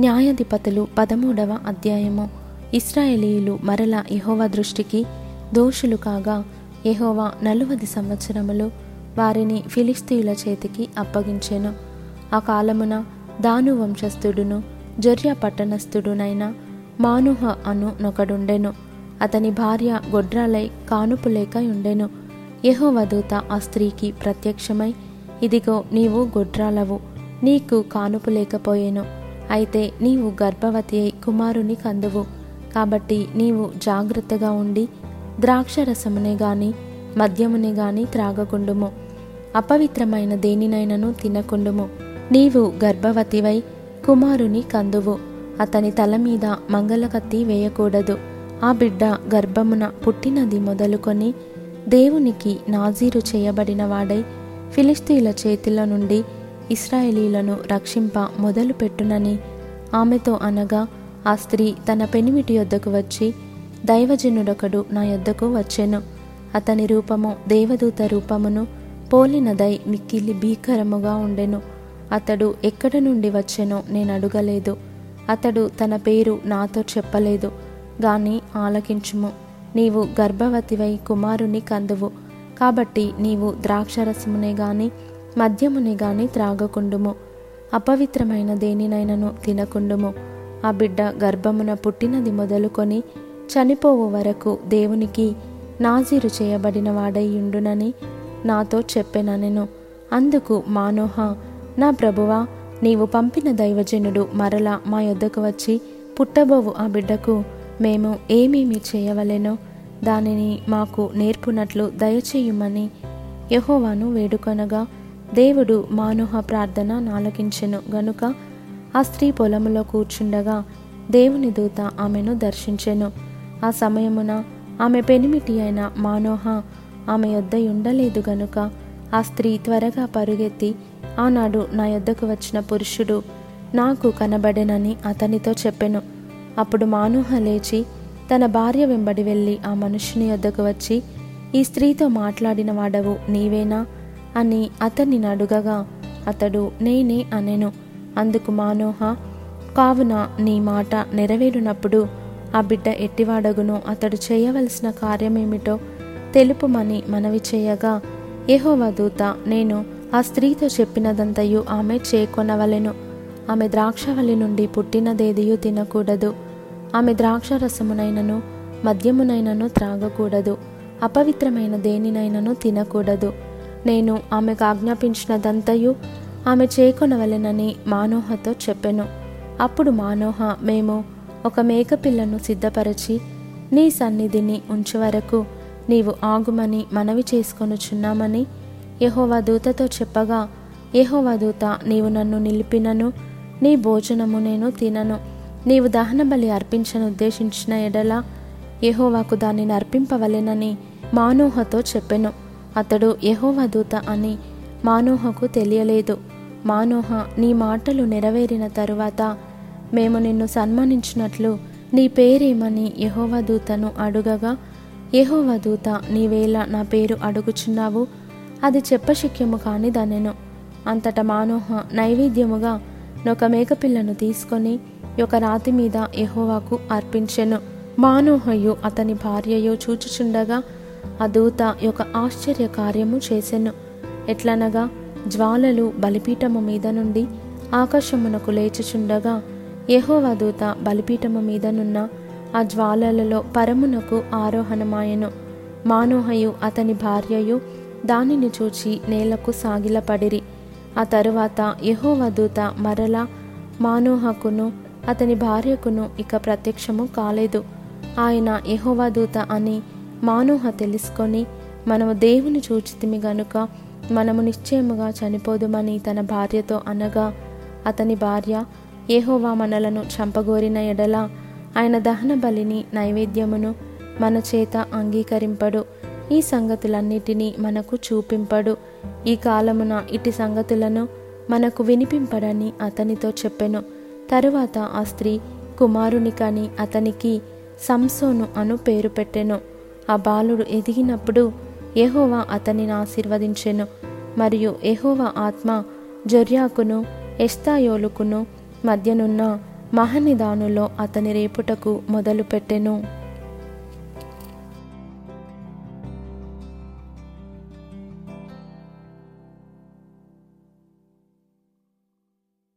న్యాయాధిపతులు పదమూడవ అధ్యాయము. ఇస్రాయేలీయులు మరల యహోవా దృష్టికి దోషులు కాగా యహోవా నలువది సంవత్సరములు వారిని ఫిలిస్తీయుల చేతికి అప్పగించెను. ఆ కాలమున దాను వంశస్థుడును జొర్య పట్టణస్థుడునైన మానుహ అను నొకడుండెను. అతని భార్య గొడ్రాలై కానుపులేక ఉండెను. యెహోవా దూత ఆ స్త్రీకి ప్రత్యక్షమై ఇదిగో నీవు గొడ్రాలవు నీకు కానుపు లేకపోయెను. అయితే నీవు గర్భవతి అయి కుమారుని కందువు. కాబట్టి నీవు జాగ్రత్తగా ఉండి ద్రాక్షరసమునే గాని మద్యమునే గాని త్రాగకుండుము. అపవిత్రమైన దేనినైనను తినకుండుము. నీవు గర్భవతివై కుమారుని కందువు. అతని తల మీద మంగళకత్తి వేయకూడదు. ఆ బిడ్డ గర్భమున పుట్టినది మొదలుకొని దేవునికి నాజీరు చేయబడినవాడై ఫిలిస్తీన్ల చేతిలో నుండి ఇస్రాయేలీలను రక్షింప మొదలుపెట్టునని ఆమెతో అనగా ఆ స్త్రీ తన పెనిమిటి యొద్దకు వచ్చి దైవజనుడొకడు నా యొద్దకు వచ్చెను. అతని రూపము దేవదూత రూపమును పోలినదై మిక్కిలి భీకరముగా ఉండెను. అతడు ఎక్కడ నుండి వచ్చెనో నేను అడుగలేదు. అతడు తన పేరు నాతో చెప్పలేదు. గాని ఆలకించుము. నీవు గర్భవతివై కుమారుని కందువు. కాబట్టి నీవు ద్రాక్షరసమునే గాని మద్యముని గాని త్రాగకుండుము. అపవిత్రమైన దేనినైనను తినకుండుము. ఆ బిడ్డ గర్భమున పుట్టినది మొదలుకొని చనిపోవు వరకు దేవునికి నాజీరు చేయబడిన వాడైయుండునని నాతో చెప్పెననెను. అందుకు మానోహ నా ప్రభువా నీవు పంపిన దైవజనుడు మరలా మా యొద్దకు వచ్చి పుట్టబోవు ఆ బిడ్డకు మేము ఏమేమి చేయవలెనో దానిని మాకు నేర్పునట్లు దయచేయుమని యహోవాను వేడుకొనగా దేవుడు మానుహ ప్రార్థన నాలకించెను గనుక ఆ స్త్రీ పొలములో కూర్చుండగా దేవుని దూత ఆమెను దర్శించెను. ఆ సమయమున ఆమె పెనిమిటి అయిన మానోహ ఆమె యొద్ద ఉండలేదు గనుక ఆ స్త్రీ త్వరగా పరుగెత్తి ఆనాడు నా యొద్దకు వచ్చిన పురుషుడు నాకు కనబడెనని అతనితో చెప్పెను. అప్పుడు మానోహ లేచి తన భార్య వెంబడి వెళ్ళి ఆ మనుషుని యొద్దకు వచ్చి ఈ స్త్రీతో మాట్లాడిన వాడవు నీవేనా? అని అతన్ని అడుగగా అతడు నేనే అనెను. అందుకు మానోహ కావున నీ మాట నెరవేరునప్పుడు ఆ బిడ్డ ఎట్టివాడగునో? అతడు చేయవలసిన కార్యమేమిటో తెలుపుమని మనవి చేయగా యెహోవా దూత నేను ఆ స్త్రీతో చెప్పినదంతయు ఆమె చేకొనవలెను. ఆమె ద్రాక్షవల్లి నుండి పుట్టినదేదియూ తినకూడదు. ఆమె ద్రాక్షరసమునైనను మద్యమునైనను త్రాగకూడదు. అపవిత్రమైన దేనినైనను తినకూడదు. నేను ఆమెకు ఆజ్ఞాపించినదంతయు ఆమె చేకొనవలెనని మానోహతో చెప్పెను. అప్పుడు మానోహ మేము ఒక మేకపిల్లను సిద్ధపరచి నీ సన్నిధిని ఉంచేవరకు నీవు ఆగుమని మనవి చేసుకొనుచున్నామని యహోవా దూతతో చెప్పగా యహోవా దూత నీవు నన్ను నిలిపినను నీ భోజనము నేను తినను. నీవు దహనబలి అర్పించను ఉద్దేశించిన ఎడల యహోవాకు దానిని అర్పింపవలెనని మానోహతో చెప్పెను. అతడు యహోవదూత అని మానోహకు తెలియలేదు. మానోహ నీ మాటలు నెరవేరిన తరువాత మేము నిన్ను సన్మానించినట్లు నీ పేరేమని యహోవదూతను అడుగగా యహోవదూత నీవేళ నా పేరు అడుగుచున్నావు? అది చెప్పశక్యము కాని దనెను. అంతటా మానోహ నైవేద్యముగా నొక మేకపిల్లను తీసుకొని ఒక రాతి మీద యహోవాకు అర్పించెను. మానోహయు అతని భార్యయు చూచుచుండగా ఆ దూత యొక్క ఆశ్చర్య కార్యము చేసెను. ఎట్లనగా జ్వాలలు బలిపీఠము మీద నుండి ఆకాశమునకు లేచుచుండగా యహోవా దూత బలిపీఠము మీదనున్న ఆ జ్వాలలలో పరమునకు ఆరోహణమాయెను. మానోహయు అతని భార్యయు దానిని చూచి నేలకు సాగిలపడిరి. ఆ తరువాత యహోవా దూత మరలా మానోహకును అతని భార్యకును ఇక ప్రత్యక్షము కాలేదు. ఆయన యహోవా దూత అని మానోహ తెలుసుకొని మనము దేవుని చూచితిమి గనుక మనము నిశ్చయముగా చనిపోదుమని తన భార్యతో అనగా అతని భార్య ఏహోవా మనలను చంపగోరిన ఎడల ఆయన దహన బలిని నైవేద్యమును మన చేత అంగీకరింపడు. ఈ సంగతులన్నిటినీ మనకు చూపింపడు. ఈ కాలమున ఇటు సంగతులను మనకు వినిపింపడని అతనితో చెప్పెను. తరువాత ఆ స్త్రీ కుమారునికని అతనికి సంసోను అను పేరు పెట్టెను. ఆ బాలుడు ఎదిగినప్పుడు ఎహోవా అతనిని ఆశీర్వదించెను. మరియు ఎహోవా ఆత్మ జొర్యాకును ఎస్తాయోలుకును మధ్యనున్న మహనిదానులో అతని రేపుటకు మొదలుపెట్టెను.